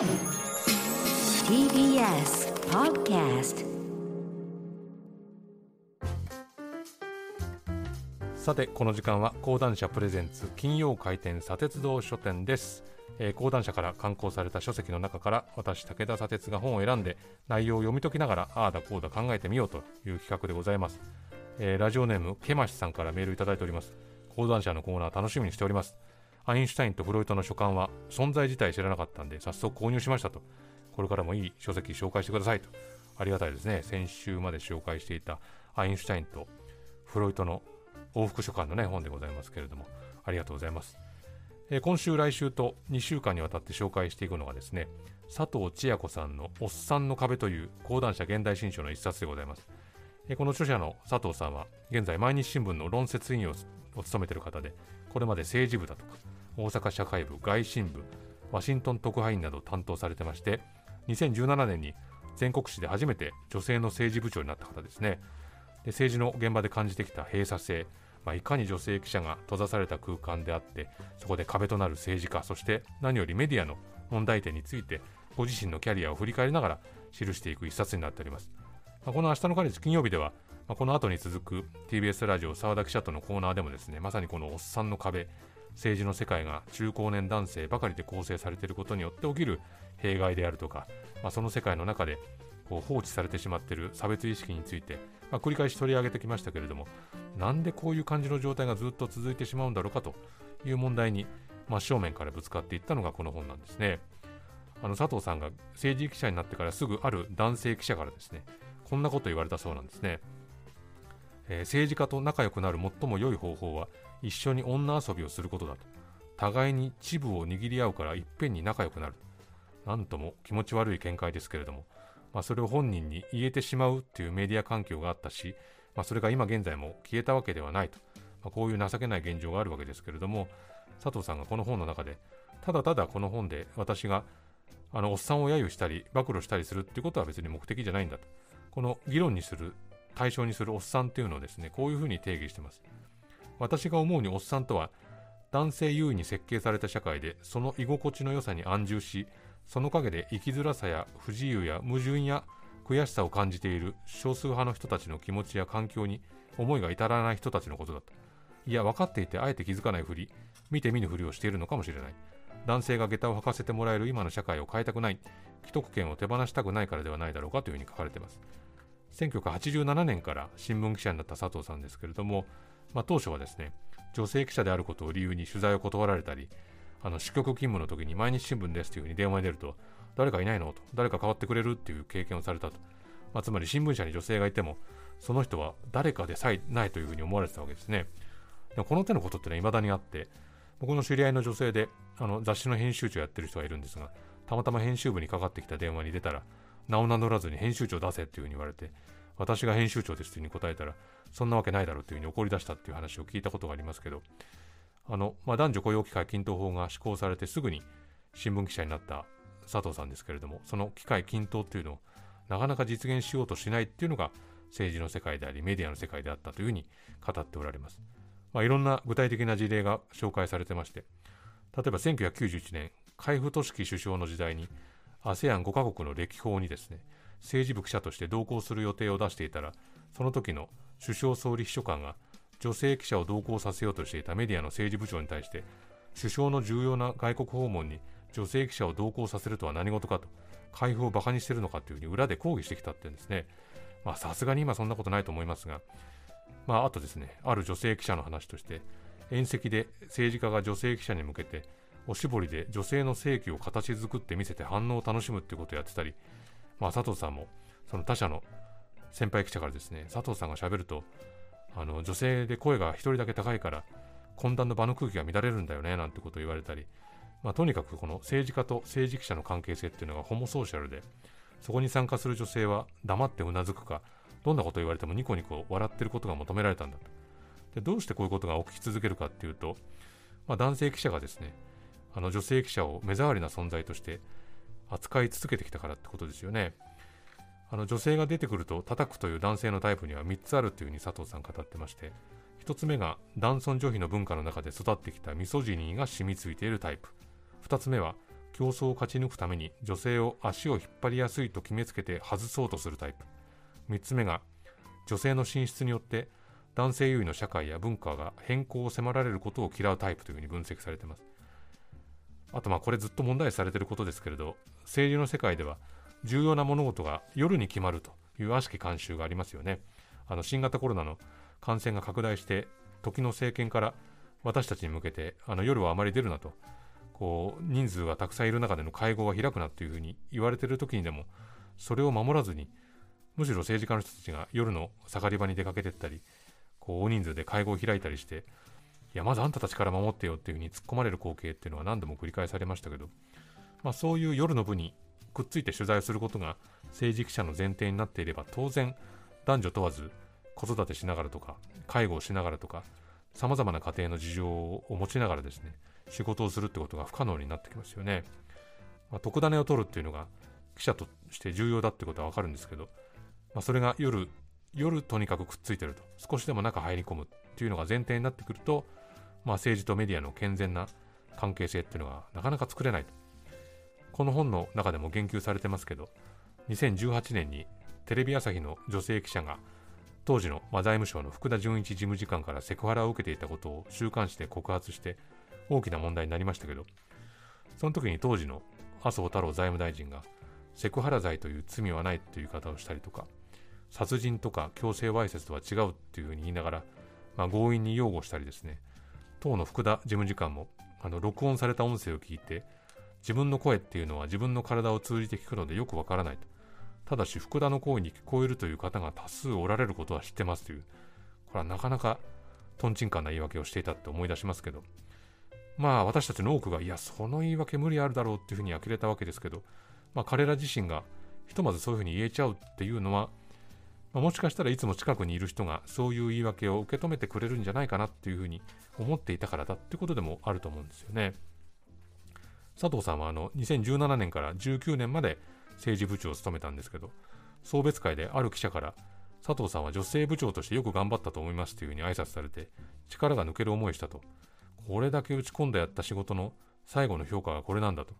TBS Podcast さてこの時間は講談社プレゼンツ金曜開店砂鉄道書店です、えー講談社から刊行された書籍の中から私武田砂鉄が本を選んで内容を読み解きながらああだこうだ考えてみようという企画でございます、えーラジオネームけましさんからメールいただいております。講談社のコーナー楽しみにしております。アインシュタインとフロイトの書簡は存在自体知らなかったんで早速購入しましたと。これからもいい書籍紹介してくださいと。ありがたいですね。先週まで紹介していたアインシュタインとフロイトの往復書簡のね本でございますけれども。ありがとうございます、えー今週来週と2週間にわたって紹介していくのがですね佐藤千夜子さんの「おっさんの壁」という講談社現代新書の一冊でございます。えーこの著者の佐藤さんは現在毎日新聞の論説委員を務めている方でこれまで政治部だとか大阪社会部外信部ワシントン特派員など担当されてまして2017年に全国紙で初めて女性の政治部長になった方ですね。で政治の現場で感じてきた閉鎖性、まあ、いかに女性記者が閉ざされた空間であってそこで壁となる政治家そして何よりメディアの問題点についてご自身のキャリアを振り返りながら記していく一冊になっております、まあこの明日のカレッジ金曜日では、まあこの後に続く TBS ラジオ澤田記者とのコーナーでもですねまさにこのおっさんの壁政治の世界が中高年男性ばかりで構成されていることによって起きる弊害であるとか、まあ、その世界の中でこう放置されてしまっている差別意識について、まあ、繰り返し取り上げてきましたけれどもなんでこういう感じの状態がずっと続いてしまうんだろうかという問題に真正面からぶつかっていったのがこの本なんですね。あの佐藤さんが政治記者になってからすぐある男性記者からですねこんなこと言われたそうなんですね、えー政治家と仲良くなる最も良い方法は一緒に女遊びをすることだと。互いにチブを握り合うからいっぺんに仲良くなる。なんとも気持ち悪い見解ですけれども、まあ、それを本人に言えてしまうっていうメディア環境があったし、まあ、それが今現在も消えたわけではないと、まあ、こういう情けない現状があるわけですけれども佐藤さんがこの本の中でただただこの本で私があのおっさんを揶揄したり暴露したりするっていうことは別に目的じゃないんだと。この議論にする対象にするおっさんっていうのをですねこういうふうに定義してます。私が思うにおっさんとは男性優位に設計された社会でその居心地の良さに安住しその陰で生きづらさや不自由や矛盾や悔しさを感じている少数派の人たちの気持ちや環境に思いが至らない人たちのことだといや分かっていてあえて気づかないふり見て見ぬふりをしているのかもしれない。男性が下駄を履かせてもらえる今の社会を変えたくない。既得権を手放したくないからではないだろうかというふうに書かれています。1987年から新聞記者になった佐藤さんですけれども、まあ、当初はですね女性記者であることを理由に取材を断られたりあの支局勤務の時に毎日新聞ですというふうに電話に出ると誰かいないの？と誰か代わってくれる？っていう経験をされたと、まあ、つまり新聞社に女性がいてもその人は誰かでさえないというふうに思われてたわけですね。でこの手のことってのは未だにあって僕の知り合いの女性であの雑誌の編集長やってる人がいるんですがたまたま編集部にかかってきた電話に出たら名を名乗らずに編集長出せっていうふうに言われて私が編集長ですというふうに答えたらそんなわけないだろうというふうに怒り出したっていう話を聞いたことがありますけどあの、まあ、男女雇用機会均等法が施行されてすぐに新聞記者になった佐藤さんですけれどもその機会均等っていうのをなかなか実現しようとしないっていうのが政治の世界でありメディアの世界であったというふうに語っておられます、まあ、いろんな具体的な事例が紹介されてまして例えば1991年海部俊樹首相の時代に ASEAN5 カ国の歴訪にですね政治部記者として同行する予定を出していたらその時の首相総理秘書官が女性記者を同行させようとしていたメディアの政治部長に対して首相の重要な外国訪問に女性記者を同行させるとは何事かと海部をバカにしてるのかというふうに裏で抗議してきたっていうんですね。まさすがに今そんなことないと思いますがまああとですねある女性記者の話として宴席で政治家が女性記者に向けておしぼりで女性の性器を形作って見せて反応を楽しむってことをやってたり、まあ、佐藤さんもその他社の先輩記者からですね佐藤さんがしゃべるとあの女性で声が一人だけ高いから懇談の場の空気が乱れるんだよねなんてことを言われたり、まあ、とにかくこの政治家と政治記者の関係性っていうのがホモソーシャルでそこに参加する女性は黙ってうなずくかどんなことを言われてもニコニコ笑ってることが求められたんだと。でどうしてこういうことが起き続けるかっていうと、まあ、男性記者がですねあの女性記者を目障りな存在として扱い続けてきたからってことですよね。あの女性が出てくると叩くという男性のタイプには3つあるというふうに佐藤さん語ってまして1つ目が男尊女卑の文化の中で育ってきたミソジニーが染みついているタイプ。2つ目は競争を勝ち抜くために女性を足を引っ張りやすいと決めつけて外そうとするタイプ。3つ目が女性の進出によって男性優位の社会や文化が変更を迫られることを嫌うタイプというふうに分析されています。あとまあこれずっと問題視されていることですけれど政治の世界では重要な物事が夜に決まるという悪しき慣習がありますよね。あの新型コロナの感染が拡大して時の政権から私たちに向けてあの夜はあまり出るなとこう人数がたくさんいる中での会合は開くなというふうに言われている時にでもそれを守らずにむしろ政治家の人たちが夜の盛り場に出かけていったりこう大人数で会合を開いたりしていやまずあんたたちから守ってよっていうふうに突っ込まれる光景っていうのは何度も繰り返されましたけど、まあ、そういう夜の部にくっついて取材をすることが政治記者の前提になっていれば当然男女問わず子育てしながらとか介護をしながらとかさまざまな家庭の事情を持ちながらですね仕事をするってことが不可能になってきますよね、まあ、特ダネを取るっていうのが記者として重要だってことはわかるんですけど、まあ、それが夜夜とにかくくっついてると少しでも中入り込むっていうのが前提になってくると、まあ、政治とメディアの健全な関係性っていうのがなかなか作れないと。この本の中でも言及されてますけど2018年にテレビ朝日の女性記者が当時の、ま財務省の福田純一事務次官からセクハラを受けていたことを週刊誌で告発して大きな問題になりましたけどその時に当時の麻生太郎財務大臣がセクハラ罪という罪はないという言い方をしたりとか殺人とか強制わいせつとは違うっていうふうに言いながら、まあ、強引に擁護したりですね当の福田事務次官もあの録音された音声を聞いて自分の声っていうのは自分の体を通じて聞くのでよくわからないと。ただし福田の声に聞こえるという方が多数おられることは知ってますというこれはなかなかとんちんかな言い訳をしていたって思い出しますけど。まあ私たちの多くがいやその言い訳無理あるだろうっていうふうに呆れたわけですけどまあ彼ら自身がひとまずそういうふうに言えちゃうっていうのはまあ、もしかしたらいつも近くにいる人がそういう言い訳を受け止めてくれるんじゃないかなっていうふうに思っていたからだってことでもあると思うんですよね。佐藤さんはあの2017年から19年まで政治部長を務めたんですけど送別会である記者から佐藤さんは女性部長としてよく頑張ったと思いますというふうに挨拶されて力が抜ける思いしたとこれだけ打ち込んでやった仕事の最後の評価がこれなんだと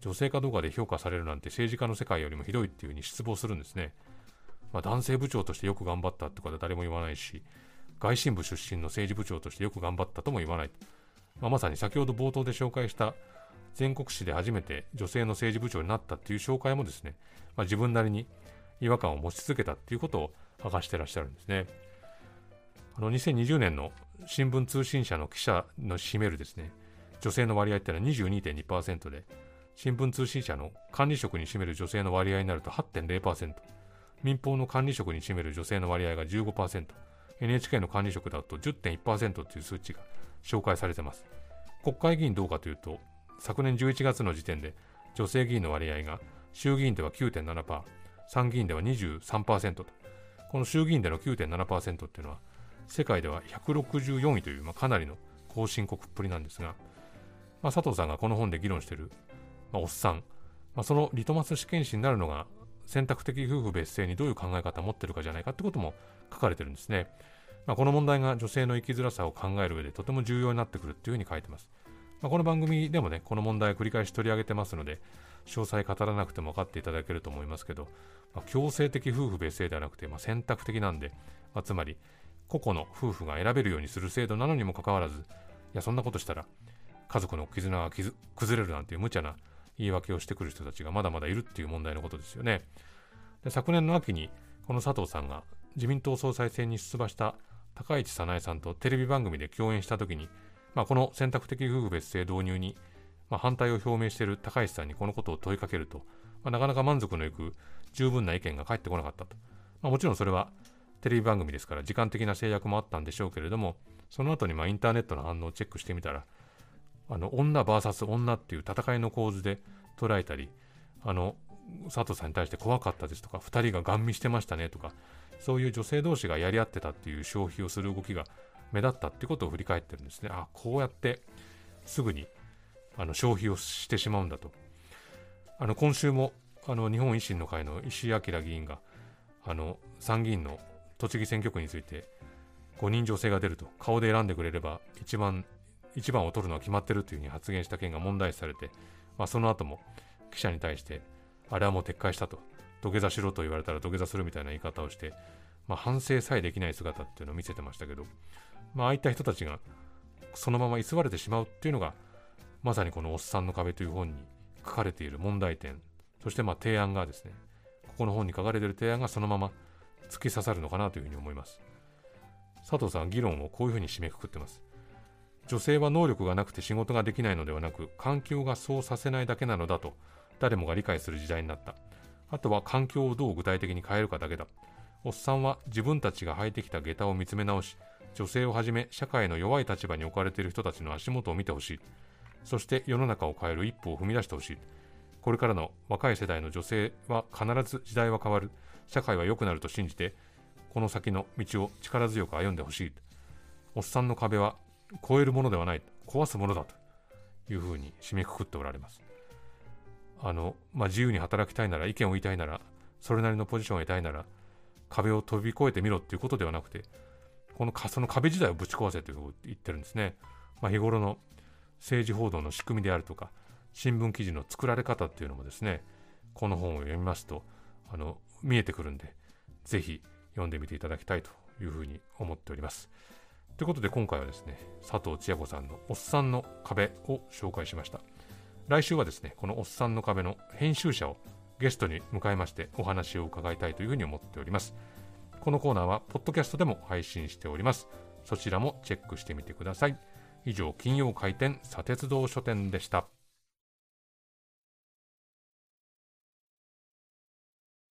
女性かどうかで評価されるなんて政治家の世界よりもひどいっていうふうに失望するんですね。まあ、男性部長としてよく頑張ったってことは誰も言わないし、外信部出身の政治部長としてよく頑張ったとも言わない。まあ、まさに先ほど冒頭で紹介した全国紙で初めて女性の政治部長になったっていう紹介もですね、まあ、自分なりに違和感を持ち続けたっていうことを明かしてらっしゃるんですね。あの2020年の新聞通信社の記者の占めるですね、女性の割合ってのは22.2%で、新聞通信社の管理職に占める女性の割合になると8.0%。民放の管理職に占める女性の割合が 15%NHK の管理職だと10.1%という数値が紹介されています。国会議員どうかというと昨年11月の時点で女性議員の割合が衆議院では9.7%参議院では23%と。この衆議院での9.7%っていうのは世界では164位という、まあ、かなりの高深刻っぷりなんですが、まあ、佐藤さんがこの本で議論している、まあ、おっさん、まあ、そのリトマス試験紙になるのが選択的夫婦別姓にどういう考え方を持ってるかじゃないかってことも書かれてるんですね。まあ、この問題が女性の生きづらさを考える上でとても重要になってくるっていうふうに書いてます。まあ、この番組でもね、この問題を繰り返し取り上げてますので、詳細語らなくても分かっていただけると思いますけど、まあ、強制的夫婦別姓ではなくて、まあ、選択的なんで、まあ、つまり個々の夫婦が選べるようにする制度なのにもかかわらず、いや、そんなことしたら家族の絆が崩れるなんていう無茶な言い訳をしてくる人たちがまだまだいるっていう問題のことですよね。で昨年の秋にこの佐藤さんが自民党総裁選に出馬した高市早苗さんとテレビ番組で共演した時に、まあ、この選択的夫婦別姓導入に、まあ、反対を表明している高市さんにこのことを問いかけると、まあ、なかなか満足のいく十分な意見が返ってこなかったと。ま、もちろんそれはテレビ番組ですから時間的な制約もあったんでしょうけれども、その後にまインターネットの反応をチェックしてみたら、あの女 VS 女っていう戦いの構図で捉えたり、あの佐藤さんに対して怖かったですとか、2人がガン見してましたねとか、そういう女性同士がやり合ってたっていう消費をする動きが目立ったってことを振り返ってるんですね。あ、こうやってすぐにあの消費をしてしまうんだと。あの今週もあの日本維新の会の石井明議員があの参議院の栃木選挙区について5人女性が出ると顔で選んでくれれば一番一番を取るのは決まってるというふうに発言した件が問題視されてまあ、その後も記者に対してあれはもう撤回したと。土下座しろと言われたら土下座するみたいな言い方をして、まあ、反省さえできない姿っていうのを見せてましたけど、まあ、ああいった人たちがそのまま居座れてしまうっていうのがまさにこの「おっさんの壁」という本に書かれている問題点。そしてまあ提案がですねここの本に書かれている提案がそのまま突き刺さるのかなというふうに思います。佐藤さん議論をこういうふうに締めくくってます。女性は能力がなくて仕事ができないのではなく環境がそうさせないだけなのだと誰もが理解する時代になった。あとは環境をどう具体的に変えるかだけだ。おっさんは自分たちが履いてきた下駄を見つめ直し女性をはじめ社会の弱い立場に置かれている人たちの足元を見てほしい。そして世の中を変える一歩を踏み出してほしい。これからの若い世代の女性は必ず時代は変わる。社会は良くなると信じてこの先の道を力強く歩んでほしい。おっさんの壁は超えるものではない壊すものだというふうに締めくくっておられますあの、まあ、自由に働きたいなら意見を言いたいならそれなりのポジションを得たいなら壁を飛び越えてみろっていうことではなくてこのその壁自体をぶち壊せというふうに言ってるんですね、まあ、日頃の政治報道の仕組みであるとか新聞記事の作られ方っていうのもですねこの本を読みますとあの見えてくるんでぜひ読んでみていただきたいというふうに思っております。ということで今回はですね、佐藤千恵子さんのおっさんの壁を紹介しました。来週はですね、このおっさんの壁の編集者をゲストに迎えましてお話を伺いたいというふうに思っております。このコーナーはポッドキャストでも配信しております。そちらもチェックしてみてください。以上、金曜回転砂鉄道書店でした。